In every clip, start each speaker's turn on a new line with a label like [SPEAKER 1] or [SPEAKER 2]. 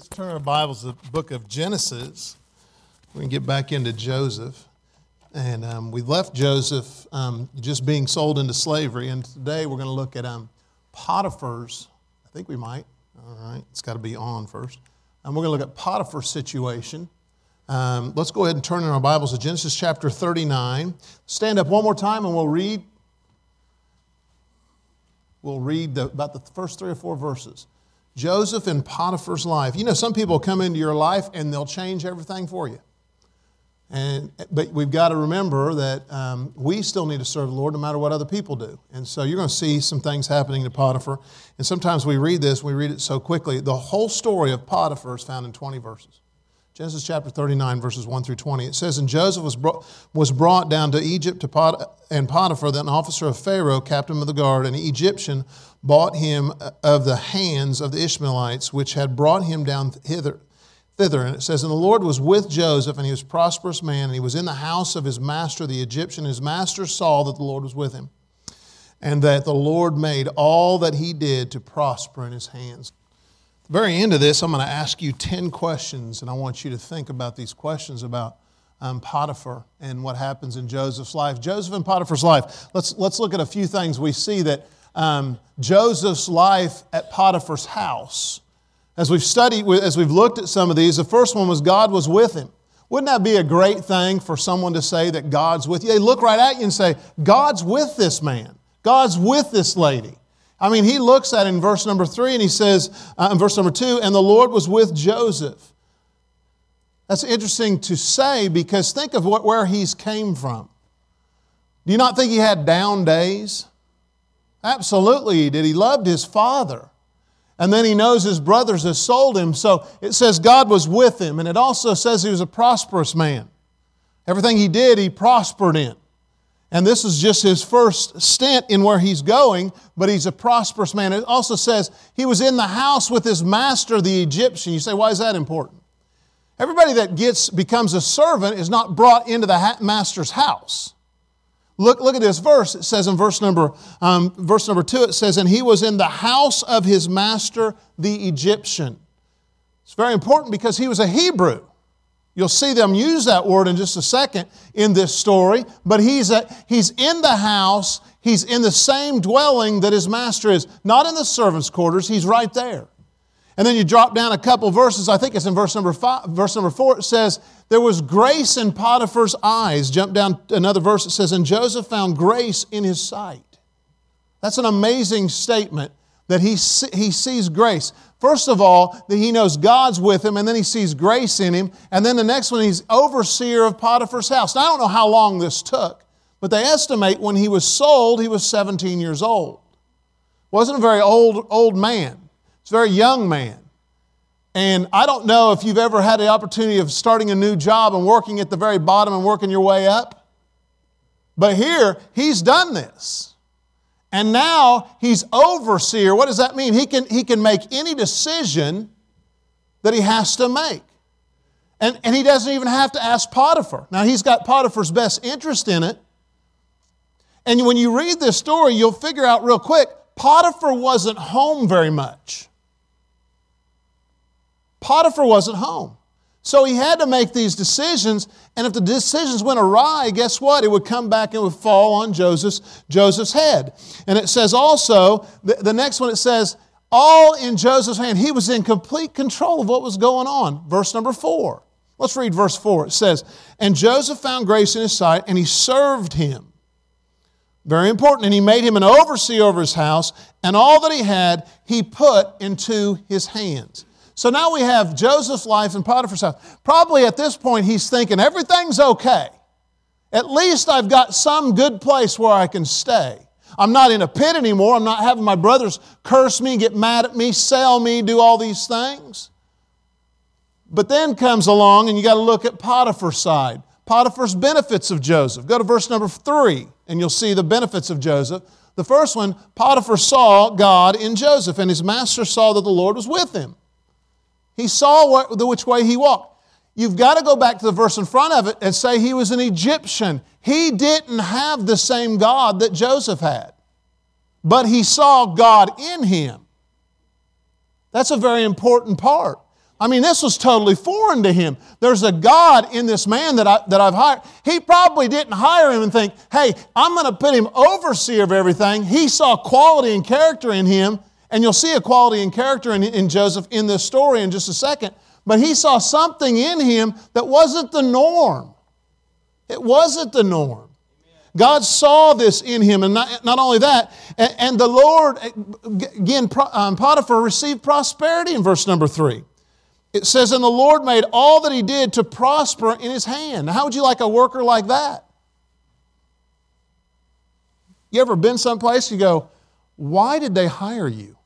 [SPEAKER 1] Let's turn our Bibles to the book of Genesis. We can get back into Joseph. And um, we left Joseph um, just being sold into slavery. And today we're going to look at um, Potiphar's, I think we might. All right, it's got to be on first. And we're going to look at Potiphar's situation. Um, let's go ahead and turn in our Bibles to Genesis chapter 39. Stand up one more time and we'll read. We'll read the, about the first three or four verses. Joseph and Potiphar's life. You know, some people come into your life and they'll change everything for you. And, but we've got to remember that um, we still need to serve the Lord no matter what other people do. And so you're going to see some things happening to Potiphar. And sometimes we read this, we read it so quickly. The whole story of Potiphar is found in 20 verses. Genesis chapter 39, verses 1 through 20. It says, And Joseph was brought, was brought down to Egypt to Pot, and Potiphar, then an officer of Pharaoh, captain of the guard, an Egyptian, bought him of the hands of the Ishmaelites, which had brought him down hither, thither. And it says, And the Lord was with Joseph, and he was a prosperous man, and he was in the house of his master, the Egyptian. His master saw that the Lord was with him, and that the Lord made all that he did to prosper in his hands At the very end of this, I'm going to ask you 10 questions, and I want you to think about these questions about um, Potiphar and what happens in Joseph's life. Joseph and Potiphar's life. Let's, let's look at a few things. We see that um, Joseph's life at Potiphar's house, as we've studied, as we've looked at some of these, the first one was God was with him. Wouldn't that be a great thing for someone to say that God's with you? They look right at you and say, God's with this man, God's with this lady. I mean, he looks at it in verse number three and he says, uh, in verse number two, and the Lord was with Joseph. That's interesting to say because think of what, where he's came from. Do you not think he had down days? Absolutely, he did. He loved his father. And then he knows his brothers have sold him. So it says God was with him. And it also says he was a prosperous man. Everything he did, he prospered in. And this is just his first stint in where he's going, but he's a prosperous man. It also says he was in the house with his master, the Egyptian. You say, why is that important? Everybody that gets becomes a servant is not brought into the master's house. Look, look at this verse. It says in verse number, um, verse number two, it says, And he was in the house of his master, the Egyptian. It's very important because he was a Hebrew. You'll see them use that word in just a second in this story, but he's, a, he's in the house, he's in the same dwelling that his master is, not in the servants' quarters, he's right there. And then you drop down a couple verses, I think it's in verse number five, verse number four, it says, There was grace in Potiphar's eyes. Jump down another verse, it says, And Joseph found grace in his sight. That's an amazing statement that he, he sees grace. First of all, that he knows God's with him, and then he sees grace in him. And then the next one, he's overseer of Potiphar's house. Now, I don't know how long this took, but they estimate when he was sold, he was 17 years old. Wasn't a very old, old man. It's a very young man. And I don't know if you've ever had the opportunity of starting a new job and working at the very bottom and working your way up. But here, he's done this. And now he's overseer. What does that mean? He can, he can make any decision that he has to make. And, and he doesn't even have to ask Potiphar. Now, he's got Potiphar's best interest in it. And when you read this story, you'll figure out real quick Potiphar wasn't home very much. Potiphar wasn't home. So he had to make these decisions, and if the decisions went awry, guess what? It would come back and would fall on Joseph's, Joseph's head. And it says also, the, the next one it says, all in Joseph's hand. He was in complete control of what was going on. Verse number four. Let's read verse four. It says, And Joseph found grace in his sight, and he served him. Very important. And he made him an overseer over his house, and all that he had he put into his hands. So now we have Joseph's life in Potiphar's house. Probably at this point he's thinking, everything's okay. At least I've got some good place where I can stay. I'm not in a pit anymore. I'm not having my brothers curse me, get mad at me, sell me, do all these things. But then comes along and you got to look at Potiphar's side. Potiphar's benefits of Joseph. Go to verse number three and you'll see the benefits of Joseph. The first one, Potiphar saw God in Joseph, and his master saw that the Lord was with him. He saw what, the which way he walked. You've got to go back to the verse in front of it and say he was an Egyptian. He didn't have the same God that Joseph had, but he saw God in him. That's a very important part. I mean, this was totally foreign to him. There's a God in this man that, I, that I've hired. He probably didn't hire him and think, hey, I'm going to put him overseer of everything. He saw quality and character in him, and you'll see a quality and character in, in Joseph in this story in just a second. But he saw something in him that wasn't the norm. It wasn't the norm. God saw this in him, and not, not only that, and, and, the Lord, again, um, Potiphar received prosperity in verse number three. It says, And the Lord made all that he did to prosper in his hand. Now, how would you like a worker like that? You ever been someplace you go, Why did they hire you?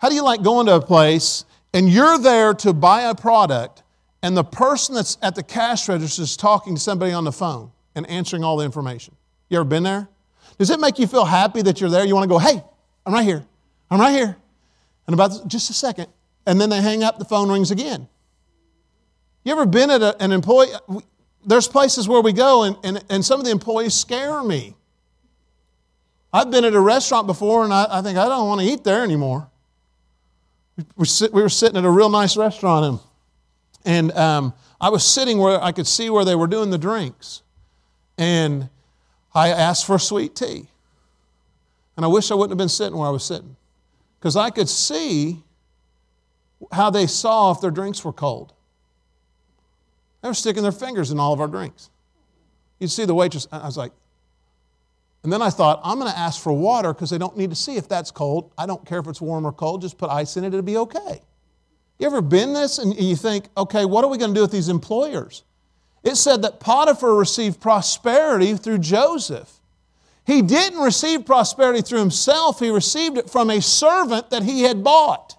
[SPEAKER 1] How do you like going to a place and you're there to buy a product and the person that's at the cash register is talking to somebody on the phone and answering all the information? You ever been there? Does it make you feel happy that you're there? You want to go, Hey, I'm right here. I'm right here. And about just a second, and then they hang up, the phone rings again. You ever been at a, an employee? There's places where we go, and, and, and some of the employees scare me. I've been at a restaurant before, and I, I think I don't want to eat there anymore. We, were sitting at a real nice restaurant, and, and um, I was sitting where I could see where they were doing the drinks. And I asked for sweet tea. And I wish I wouldn't have been sitting where I was sitting because I could see how they saw if their drinks were cold. They were sticking their fingers in all of our drinks. You'd see the waitress, I was like, and then I thought, I'm going to ask for water because they don't need to see if that's cold. I don't care if it's warm or cold, just put ice in it, it'll be okay. You ever been this and you think, okay, what are we going to do with these employers? It said that Potiphar received prosperity through Joseph. He didn't receive prosperity through himself, he received it from a servant that he had bought.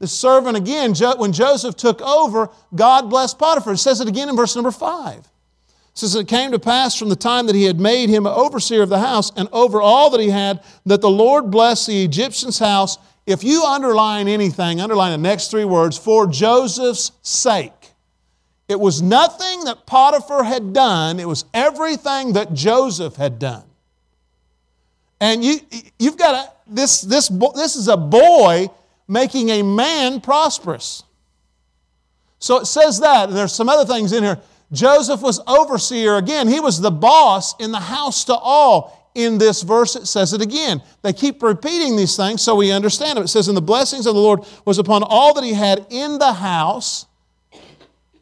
[SPEAKER 1] The servant, again, when Joseph took over, God blessed Potiphar. It says it again in verse number five. Says, It came to pass from the time that he had made him overseer of the house and over all that he had, that the Lord blessed the Egyptian's house. If you underline anything, underline the next three words, for Joseph's sake. It was nothing that Potiphar had done, it was everything that Joseph had done. And you, you've got a, this, this, this is a boy making a man prosperous. So it says that, and there's some other things in here. Joseph was overseer again. He was the boss in the house to all. In this verse, it says it again. They keep repeating these things so we understand it. It says, And the blessings of the Lord was upon all that he had in the house.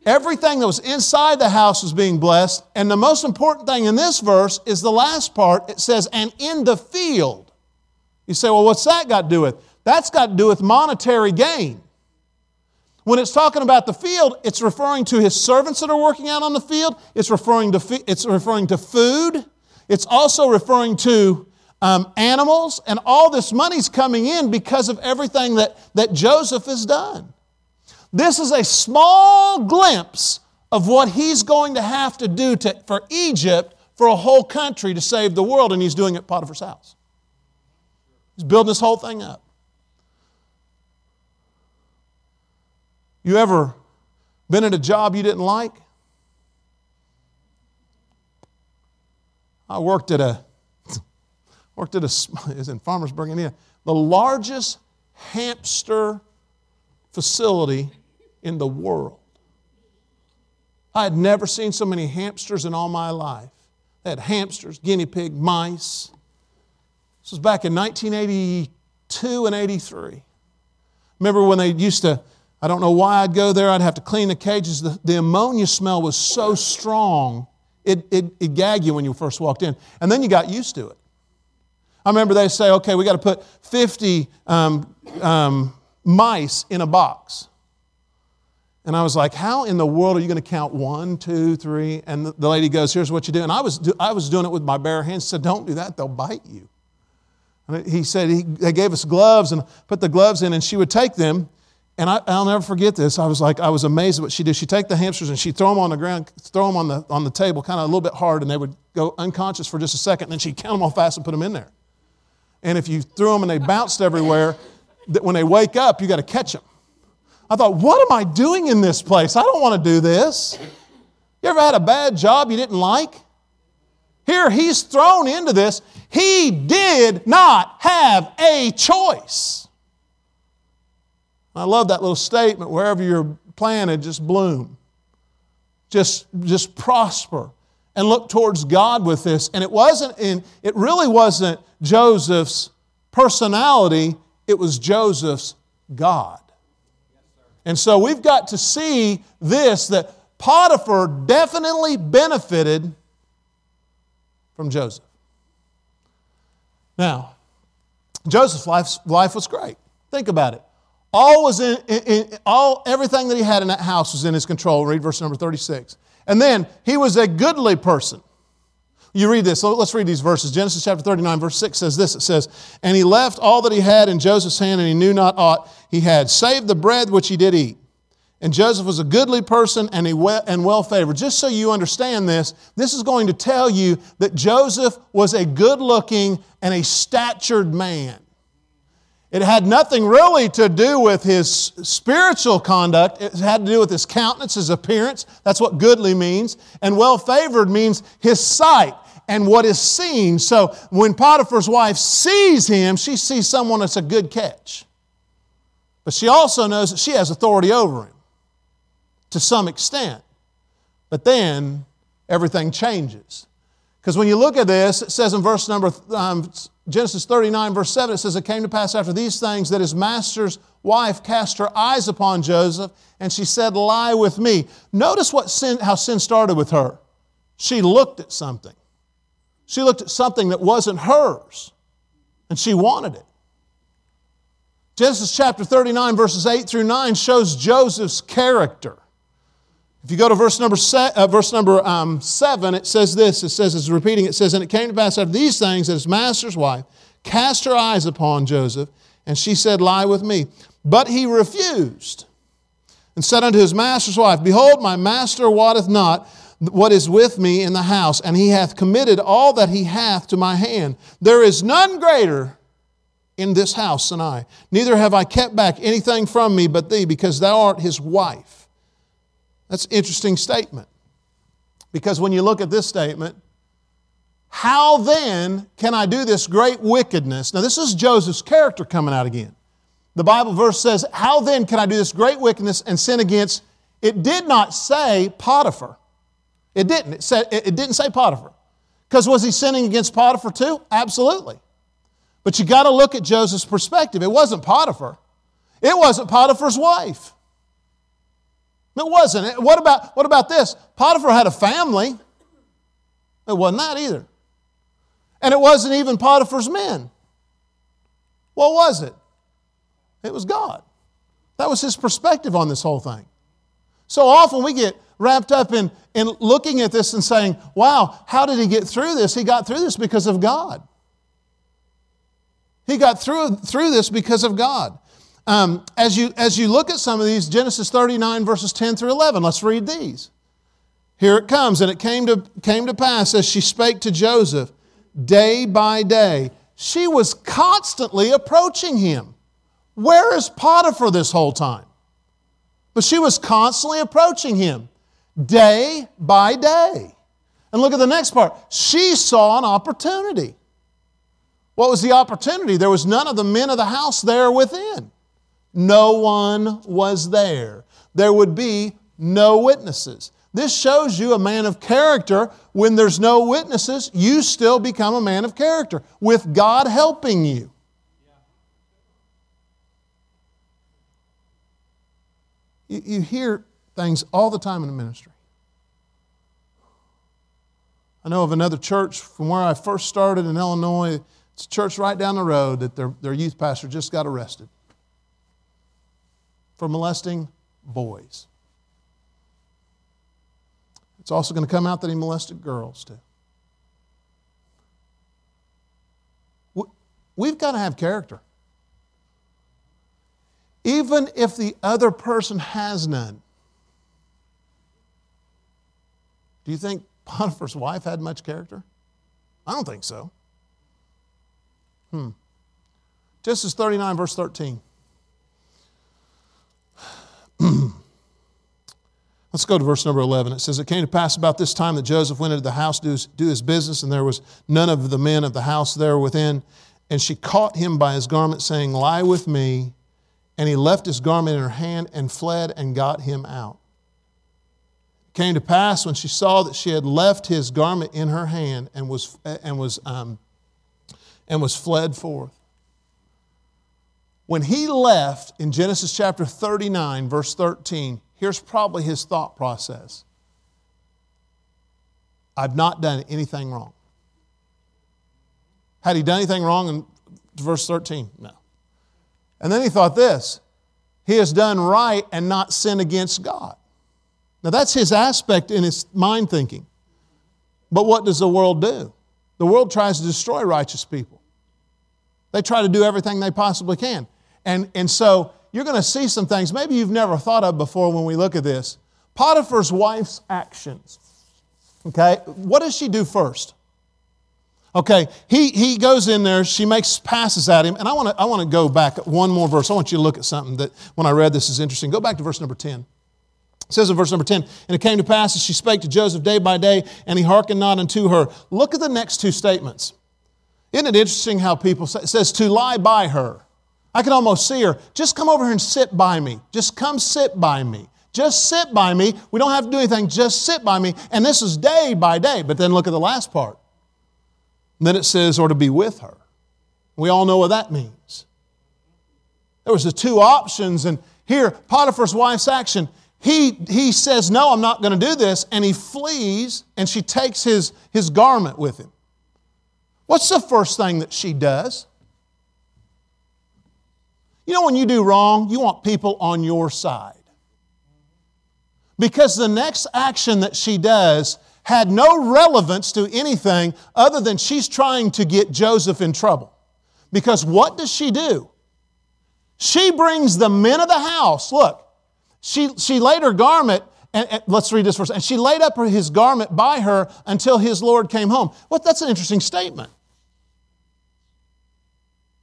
[SPEAKER 1] Everything that was inside the house was being blessed. And the most important thing in this verse is the last part. It says, And in the field. You say, Well, what's that got to do with? That's got to do with monetary gain. When it's talking about the field, it's referring to his servants that are working out on the field. It's referring to, it's referring to food. It's also referring to um, animals. And all this money's coming in because of everything that, that Joseph has done. This is a small glimpse of what he's going to have to do to, for Egypt for a whole country to save the world, and he's doing it at Potiphar's house. He's building this whole thing up. You ever been at a job you didn't like? I worked at a worked at a is in Farmersburg, Indiana, the largest hamster facility in the world. I had never seen so many hamsters in all my life. They had hamsters, guinea pig, mice. This was back in 1982 and 83. Remember when they used to I don't know why I'd go there. I'd have to clean the cages. The, the ammonia smell was so strong, it, it, it gagged you when you first walked in. And then you got used to it. I remember they say, okay, we got to put 50 um, um, mice in a box. And I was like, how in the world are you going to count one, two, three? And the, the lady goes, here's what you do. And I was, do, I was doing it with my bare hands. She said, don't do that, they'll bite you. And he said, he, they gave us gloves and put the gloves in, and she would take them and I, will never forget this. I was like, I was amazed at what she did. She'd take the hamsters and she'd throw them on the ground, throw them on the, on the table, kind of a little bit hard, and they would go unconscious for just a second. And then she'd count them all fast and put them in there. And if you threw them and they bounced everywhere, that when they wake up, you got to catch them. I thought, what am I doing in this place? I don't want to do this. You ever had a bad job you didn't like? Here, he's thrown into this. He did not have a choice. I love that little statement wherever you're planted, just bloom. Just, just prosper and look towards God with this. And it wasn't in, it really wasn't Joseph's personality, it was Joseph's God. And so we've got to see this that Potiphar definitely benefited from Joseph. Now, Joseph's life, life was great. Think about it. All was in, in, in, all everything that he had in that house was in his control. Read verse number 36. And then he was a goodly person. You read this. Let's read these verses. Genesis chapter 39, verse 6 says this It says, And he left all that he had in Joseph's hand, and he knew not aught he had, save the bread which he did eat. And Joseph was a goodly person and, he well, and well favored. Just so you understand this, this is going to tell you that Joseph was a good looking and a statured man. It had nothing really to do with his spiritual conduct. It had to do with his countenance, his appearance. That's what goodly means. And well favored means his sight and what is seen. So when Potiphar's wife sees him, she sees someone that's a good catch. But she also knows that she has authority over him to some extent. But then everything changes. Because when you look at this, it says in verse number um, Genesis 39, verse 7, it says, It came to pass after these things that his master's wife cast her eyes upon Joseph, and she said, Lie with me. Notice what sin, how sin started with her. She looked at something. She looked at something that wasn't hers, and she wanted it. Genesis chapter 39, verses 8 through 9 shows Joseph's character. If you go to verse number, se- uh, verse number um, 7, it says this. It says, it's repeating, it says, And it came to pass after these things that his master's wife cast her eyes upon Joseph, and she said, Lie with me. But he refused and said unto his master's wife, Behold, my master wotteth not what is with me in the house, and he hath committed all that he hath to my hand. There is none greater in this house than I. Neither have I kept back anything from me but thee, because thou art his wife. That's an interesting statement. Because when you look at this statement, how then can I do this great wickedness? Now, this is Joseph's character coming out again. The Bible verse says, How then can I do this great wickedness and sin against? It did not say Potiphar. It didn't. It, said, it didn't say Potiphar. Because was he sinning against Potiphar too? Absolutely. But you got to look at Joseph's perspective. It wasn't Potiphar, it wasn't Potiphar's wife. It wasn't. It, What about, what about this? Potiphar had a family. It wasn't that either. And it wasn't even Potiphar's men. What was it? It was God. That was his perspective on this whole thing. So often we get wrapped up in, in looking at this and saying, wow, how did he get through this? He got through this because of God. He got through, through this because of God. Um, as, you, as you look at some of these, Genesis 39, verses 10 through 11, let's read these. Here it comes. And it came to, came to pass as she spake to Joseph day by day, she was constantly approaching him. Where is Potiphar this whole time? But she was constantly approaching him day by day. And look at the next part. She saw an opportunity. What was the opportunity? There was none of the men of the house there within. No one was there. There would be no witnesses. This shows you a man of character. When there's no witnesses, you still become a man of character with God helping you. You, you hear things all the time in the ministry. I know of another church from where I first started in Illinois. It's a church right down the road that their, their youth pastor just got arrested for molesting boys. It's also going to come out that he molested girls too. We've got to have character. Even if the other person has none. Do you think Potiphar's wife had much character? I don't think so. Hmm. Genesis 39, verse 13. Let's go to verse number 11. It says, It came to pass about this time that Joseph went into the house to do his business, and there was none of the men of the house there within. And she caught him by his garment, saying, Lie with me. And he left his garment in her hand and fled and got him out. It came to pass when she saw that she had left his garment in her hand and was, and was, um, and was fled forth. When he left in Genesis chapter 39, verse 13, here's probably his thought process I've not done anything wrong. Had he done anything wrong in verse 13? No. And then he thought this He has done right and not sinned against God. Now that's his aspect in his mind thinking. But what does the world do? The world tries to destroy righteous people. They try to do everything they possibly can. And, and so you're going to see some things maybe you've never thought of before when we look at this. Potiphar's wife's actions. Okay, what does she do first? Okay, he, he goes in there, she makes passes at him, and I want to I want to go back one more verse. I want you to look at something that when I read this is interesting. Go back to verse number 10. It says in verse number 10, and it came to pass as she spake to Joseph day by day, and he hearkened not unto her. Look at the next two statements. Isn't it interesting how people say, it says to lie by her. I can almost see her. Just come over here and sit by me. Just come sit by me. Just sit by me. We don't have to do anything. Just sit by me. And this is day by day. But then look at the last part. And then it says, or to be with her. We all know what that means. There was the two options, and here, Potiphar's wife's action. He, he says, No, I'm not going to do this, and he flees, and she takes his, his garment with him. What's the first thing that she does? You know, when you do wrong, you want people on your side. Because the next action that she does had no relevance to anything other than she's trying to get Joseph in trouble. Because what does she do? She brings the men of the house. Look, she, she laid her garment, and, and let's read this verse. And she laid up his garment by her until his Lord came home. Well, that's an interesting statement.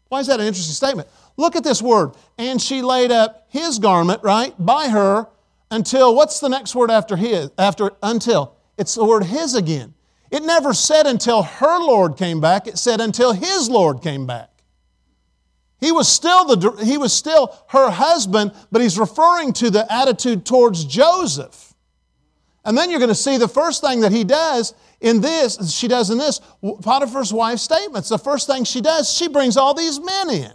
[SPEAKER 1] Why is that an interesting statement? Look at this word. And she laid up his garment, right, by her until what's the next word after his? After until. It's the word his again. It never said until her Lord came back, it said until his Lord came back. He was still, the, he was still her husband, but he's referring to the attitude towards Joseph. And then you're going to see the first thing that he does in this, she does in this, Potiphar's wife's statements. The first thing she does, she brings all these men in.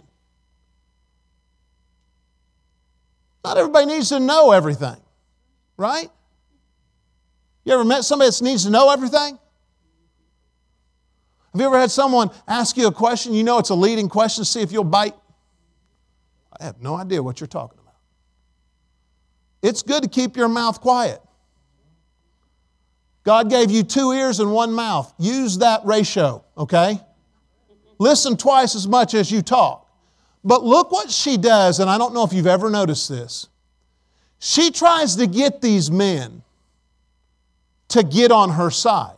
[SPEAKER 1] Not everybody needs to know everything, right? You ever met somebody that needs to know everything? Have you ever had someone ask you a question? You know it's a leading question see if you'll bite. I have no idea what you're talking about. It's good to keep your mouth quiet. God gave you two ears and one mouth. Use that ratio, okay? Listen twice as much as you talk. But look what she does, and I don't know if you've ever noticed this. She tries to get these men to get on her side.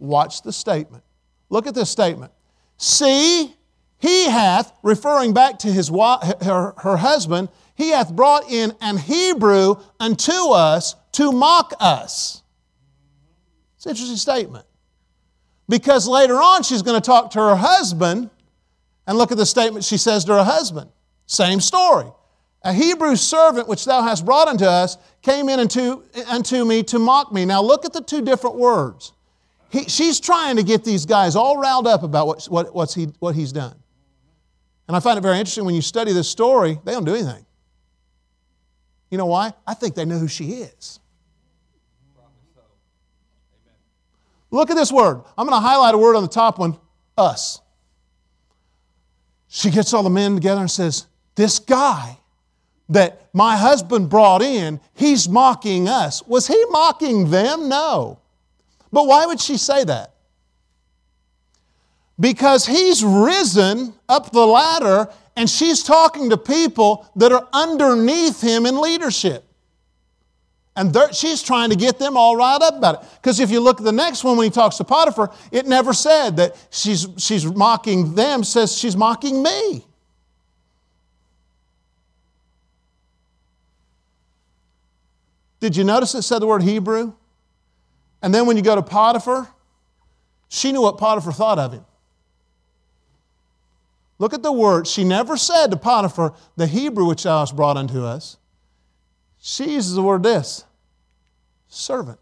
[SPEAKER 1] Watch the statement. Look at this statement. See, he hath, referring back to his, her, her husband, he hath brought in an Hebrew unto us to mock us. It's an interesting statement. Because later on, she's going to talk to her husband, and look at the statement she says to her husband. Same story. A Hebrew servant which thou hast brought unto us came in unto, unto me to mock me. Now look at the two different words. He, she's trying to get these guys all riled up about what, what, what's he, what he's done. And I find it very interesting when you study this story, they don't do anything. You know why? I think they know who she is. Look at this word. I'm going to highlight a word on the top one us. She gets all the men together and says, This guy that my husband brought in, he's mocking us. Was he mocking them? No. But why would she say that? Because he's risen up the ladder and she's talking to people that are underneath him in leadership. And she's trying to get them all riled up about it. Because if you look at the next one when he talks to Potiphar, it never said that she's, she's mocking them, says she's mocking me. Did you notice it said the word Hebrew? And then when you go to Potiphar, she knew what Potiphar thought of him. Look at the word. She never said to Potiphar, the Hebrew which thou hast brought unto us. She uses the word this servant.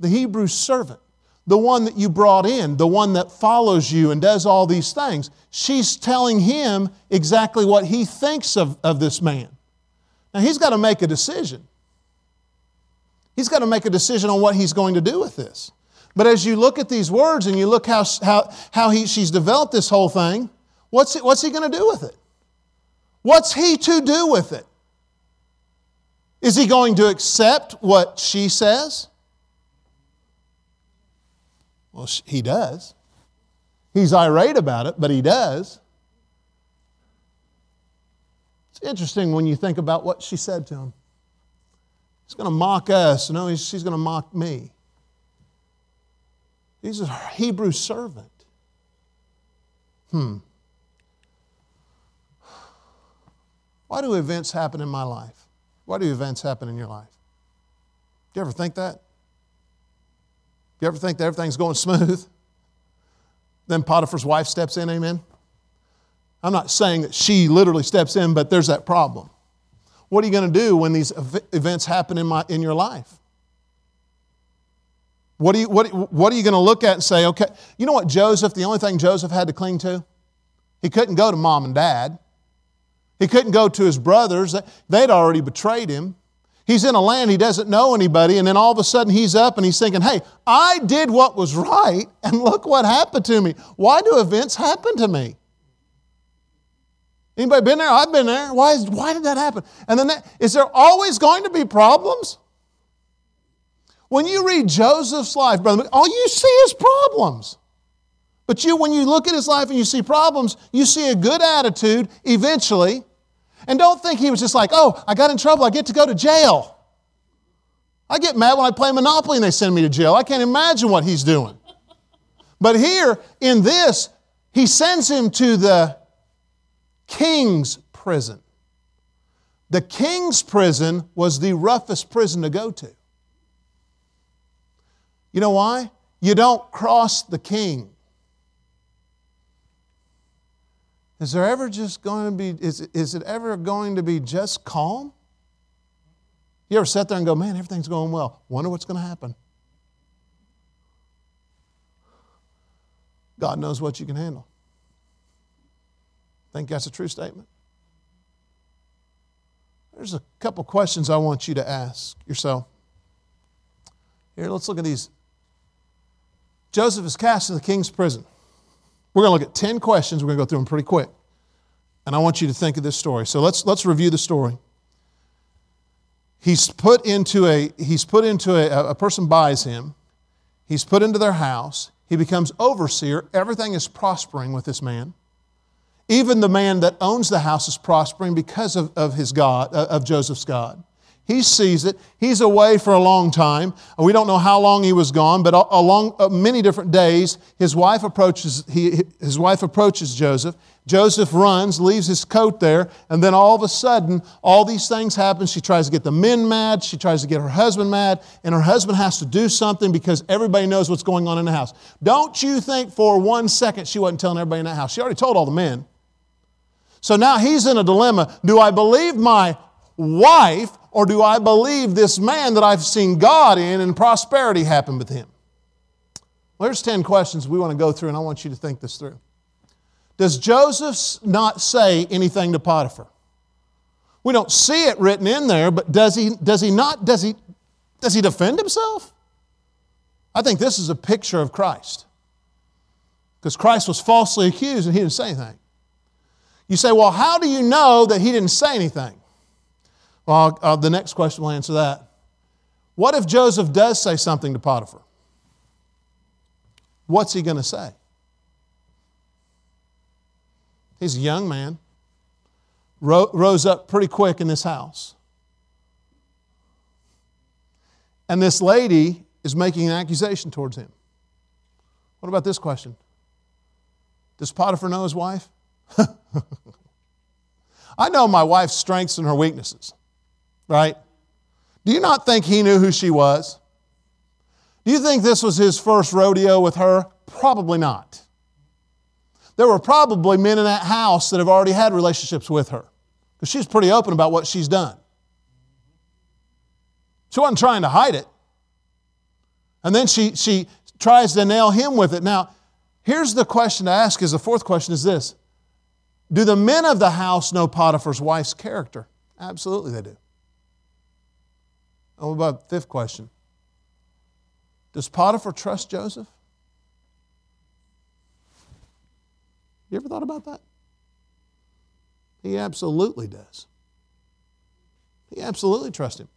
[SPEAKER 1] The Hebrew servant the one that you brought in, the one that follows you and does all these things. She's telling him exactly what he thinks of, of this man. Now, he's got to make a decision. He's got to make a decision on what he's going to do with this. But as you look at these words and you look how, how, how he, she's developed this whole thing, what's, it, what's he going to do with it? What's he to do with it? Is he going to accept what she says? Well, he does. He's irate about it, but he does. It's interesting when you think about what she said to him. He's going to mock us. No, she's going to mock me. He's a Hebrew servant. Hmm. Why do events happen in my life? Why do events happen in your life? Do you ever think that? You ever think that everything's going smooth? Then Potiphar's wife steps in, amen? I'm not saying that she literally steps in, but there's that problem. What are you going to do when these events happen in, my, in your life? What are, you, what, what are you going to look at and say, okay, you know what, Joseph, the only thing Joseph had to cling to? He couldn't go to mom and dad. He couldn't go to his brothers. They'd already betrayed him. He's in a land he doesn't know anybody, and then all of a sudden he's up and he's thinking, hey, I did what was right, and look what happened to me. Why do events happen to me? Anybody been there? I've been there. Why, is, why did that happen? And then, that, is there always going to be problems? When you read Joseph's life, brother, all you see is problems. But you, when you look at his life and you see problems, you see a good attitude eventually, and don't think he was just like, oh, I got in trouble, I get to go to jail. I get mad when I play Monopoly and they send me to jail. I can't imagine what he's doing. But here in this, he sends him to the king's prison. The king's prison was the roughest prison to go to. You know why? You don't cross the king. Is there ever just going to be, is, is it ever going to be just calm? You ever sit there and go, man, everything's going well. Wonder what's going to happen. God knows what you can handle. Think that's a true statement? There's a couple questions I want you to ask yourself. Here, let's look at these. Joseph is cast in the king's prison. We're going to look at 10 questions. We're going to go through them pretty quick. And I want you to think of this story. So let's, let's review the story. He's put into a, he's put into a, a person buys him. He's put into their house. He becomes overseer. Everything is prospering with this man. Even the man that owns the house is prospering because of, of his God, of Joseph's God. He sees it. He's away for a long time. We don't know how long he was gone, but along uh, many different days, his wife approaches, he, his wife approaches Joseph. Joseph runs, leaves his coat there, and then all of a sudden, all these things happen. She tries to get the men mad. She tries to get her husband mad, and her husband has to do something because everybody knows what's going on in the house. Don't you think for one second she wasn't telling everybody in that house? She already told all the men. So now he's in a dilemma. Do I believe my wife or do I believe this man that I've seen God in and prosperity happen with him? Well, there's 10 questions we want to go through, and I want you to think this through. Does Joseph not say anything to Potiphar? We don't see it written in there, but does he, does he not, does he, does he defend himself? I think this is a picture of Christ. Because Christ was falsely accused and he didn't say anything. You say, well, how do you know that he didn't say anything? Well, uh, the next question will answer that. What if Joseph does say something to Potiphar? What's he going to say? He's a young man, ro- rose up pretty quick in this house. And this lady is making an accusation towards him. What about this question? Does Potiphar know his wife? I know my wife's strengths and her weaknesses right? Do you not think he knew who she was? Do you think this was his first rodeo with her? Probably not. there were probably men in that house that have already had relationships with her because she's pretty open about what she's done. She wasn't trying to hide it. And then she, she tries to nail him with it. Now, here's the question to ask is the fourth question is this Do the men of the house know Potiphar's wife's character? Absolutely they do. And what about the fifth question? Does Potiphar trust Joseph? You ever thought about that? He absolutely does. He absolutely trusts him.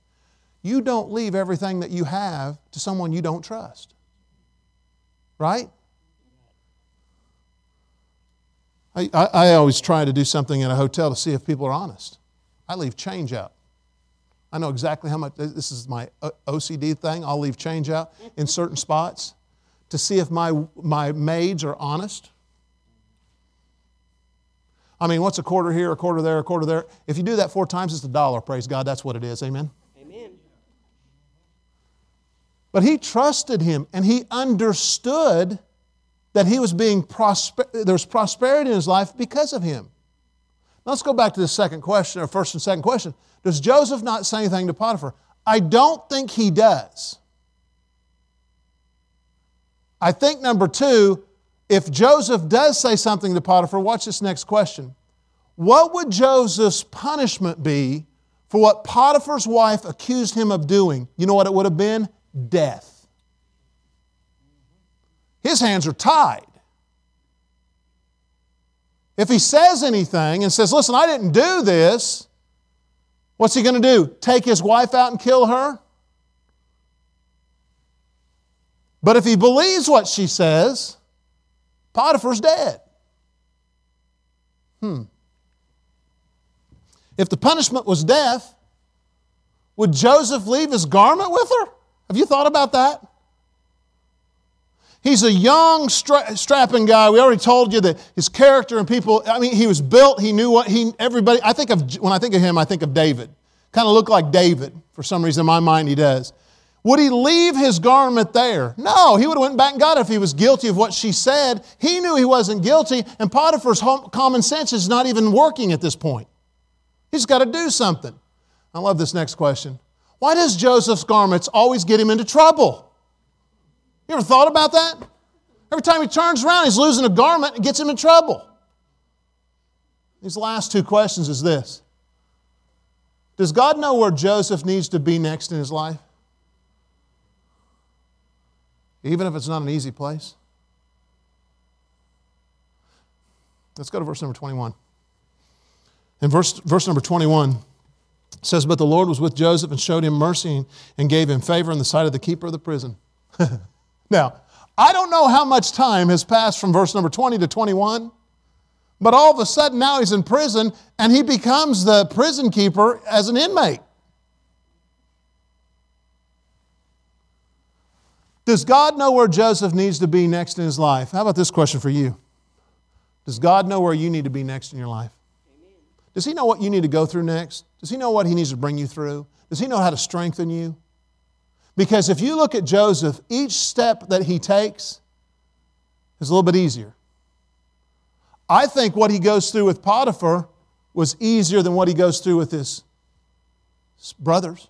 [SPEAKER 1] You don't leave everything that you have to someone you don't trust. Right? I, I, I, always try to do something in a hotel to see if people are honest. I leave change out. I know exactly how much, this is my OCD thing. I'll leave change out in certain spots to see if my, my maids are honest. I mean, what's a quarter here, a quarter there, a quarter there? If you do that four times, it's a dollar. Praise God. That's what it is. Amen. Amen. But he trusted him and he understood that he was being prosper- there was prosperity in his life because of him. Now let's go back to the second question, or first and second question. Does Joseph not say anything to Potiphar? I don't think he does. I think number two, if Joseph does say something to Potiphar, watch this next question. What would Joseph's punishment be for what Potiphar's wife accused him of doing? You know what it would have been? Death. His hands are tied. If he says anything and says, Listen, I didn't do this, what's he going to do? Take his wife out and kill her? But if he believes what she says, Potiphar's dead. Hmm. If the punishment was death, would Joseph leave his garment with her? Have you thought about that? He's a young, stra- strapping guy. We already told you that his character and people, I mean, he was built, he knew what he, everybody, I think of, when I think of him, I think of David. Kind of look like David. For some reason in my mind, he does. Would he leave his garment there? No, he would have went back and got it if he was guilty of what she said. He knew he wasn't guilty, and Potiphar's common sense is not even working at this point. He's got to do something. I love this next question. Why does Joseph's garments always get him into trouble? You ever thought about that? Every time he turns around, he's losing a garment and gets him in trouble. These last two questions is this Does God know where Joseph needs to be next in his life? even if it's not an easy place? Let's go to verse number 21. In verse, verse number 21, says, But the Lord was with Joseph and showed him mercy and gave him favor in the sight of the keeper of the prison. now, I don't know how much time has passed from verse number 20 to 21, but all of a sudden now he's in prison and he becomes the prison keeper as an inmate. Does God know where Joseph needs to be next in his life? How about this question for you? Does God know where you need to be next in your life? Does He know what you need to go through next? Does He know what He needs to bring you through? Does He know how to strengthen you? Because if you look at Joseph, each step that he takes is a little bit easier. I think what he goes through with Potiphar was easier than what he goes through with his brothers.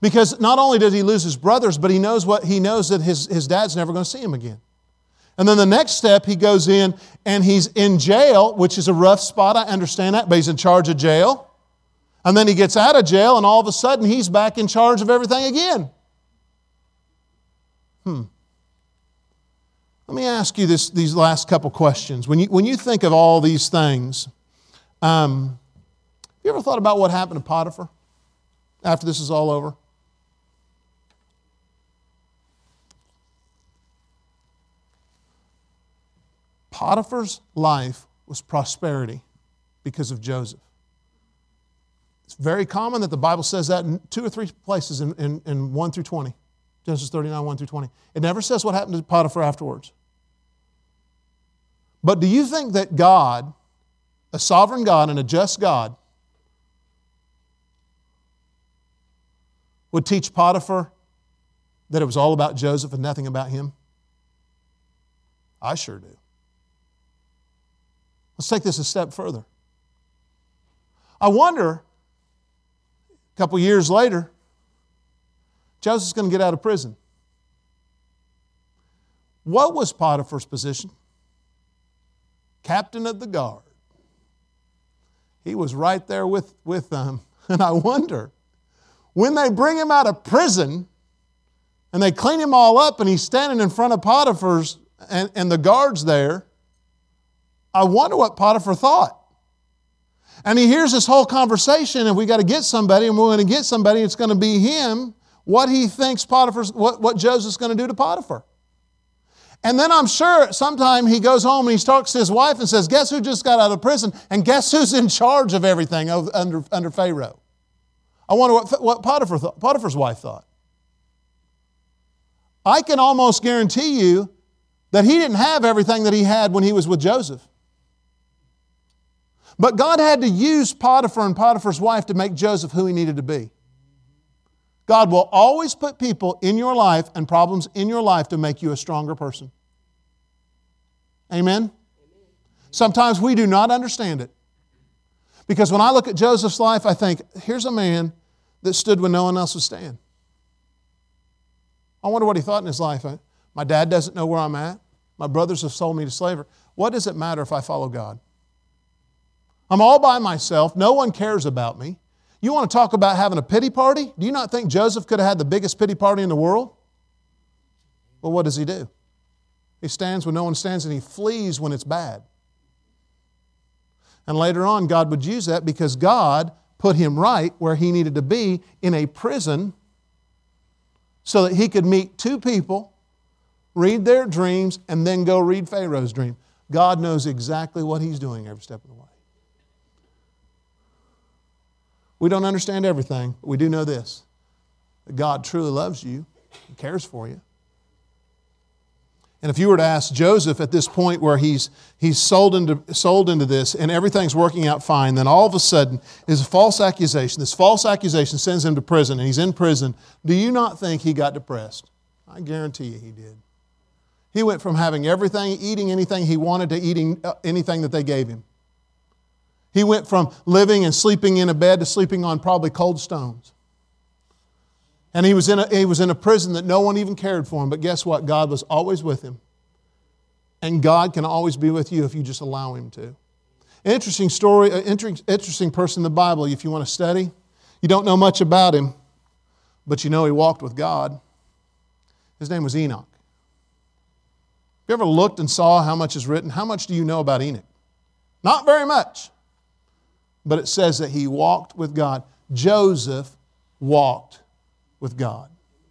[SPEAKER 1] Because not only does he lose his brothers, but he knows what he knows that his, his dad's never going to see him again. And then the next step, he goes in and he's in jail, which is a rough spot, I understand that, but he's in charge of jail. And then he gets out of jail, and all of a sudden he's back in charge of everything again. Hmm. Let me ask you this, these last couple questions. When you, when you think of all these things, um, have you ever thought about what happened to Potiphar after this is all over? Potiphar's life was prosperity because of Joseph. It's very common that the Bible says that in two or three places in, in, in 1 through 20. Genesis 39, 1 through 20. It never says what happened to Potiphar afterwards. But do you think that God, a sovereign God and a just God, would teach Potiphar that it was all about Joseph and nothing about him? I sure do. Let's take this a step further. I wonder, a couple years later, Joseph's going to get out of prison. What was Potiphar's position? Captain of the guard. He was right there with, with them. And I wonder, when they bring him out of prison and they clean him all up and he's standing in front of Potiphar's and, and the guards there, I wonder what Potiphar thought. And he hears this whole conversation, and we got to get somebody, and we're going to get somebody, it's going to be him, what he thinks Potiphar's, what, what Joseph's going to do to Potiphar. And then I'm sure sometime he goes home and he talks to his wife and says, Guess who just got out of prison? And guess who's in charge of everything under, under Pharaoh? I wonder what, what Potiphar thought, Potiphar's wife thought. I can almost guarantee you that he didn't have everything that he had when he was with Joseph. But God had to use Potiphar and Potiphar's wife to make Joseph who he needed to be. God will always put people in your life and problems in your life to make you a stronger person. Amen? Sometimes we do not understand it. Because when I look at Joseph's life, I think, here's a man that stood when no one else would stand. I wonder what he thought in his life. My dad doesn't know where I'm at. My brothers have sold me to slavery. What does it matter if I follow God? I'm all by myself. No one cares about me. You want to talk about having a pity party? Do you not think Joseph could have had the biggest pity party in the world? Well, what does he do? He stands when no one stands and he flees when it's bad. And later on, God would use that because God put him right where he needed to be in a prison so that he could meet two people, read their dreams, and then go read Pharaoh's dream. God knows exactly what he's doing every step of the way. We don't understand everything, we do know this God truly loves you and cares for you. And if you were to ask Joseph at this point where he's, he's sold, into, sold into this and everything's working out fine, then all of a sudden is a false accusation. This false accusation sends him to prison and he's in prison. Do you not think he got depressed? I guarantee you he did. He went from having everything, eating anything he wanted, to eating uh, anything that they gave him. He went from living and sleeping in a bed to sleeping on probably cold stones. And he was, in a, he was in a prison that no one even cared for him. But guess what? God was always with him. And God can always be with you if you just allow him to. Interesting story, uh, interesting person in the Bible if you want to study. You don't know much about him, but you know he walked with God. His name was Enoch. Have you ever looked and saw how much is written? How much do you know about Enoch? Not very much but it says that he walked with God. Joseph walked with God.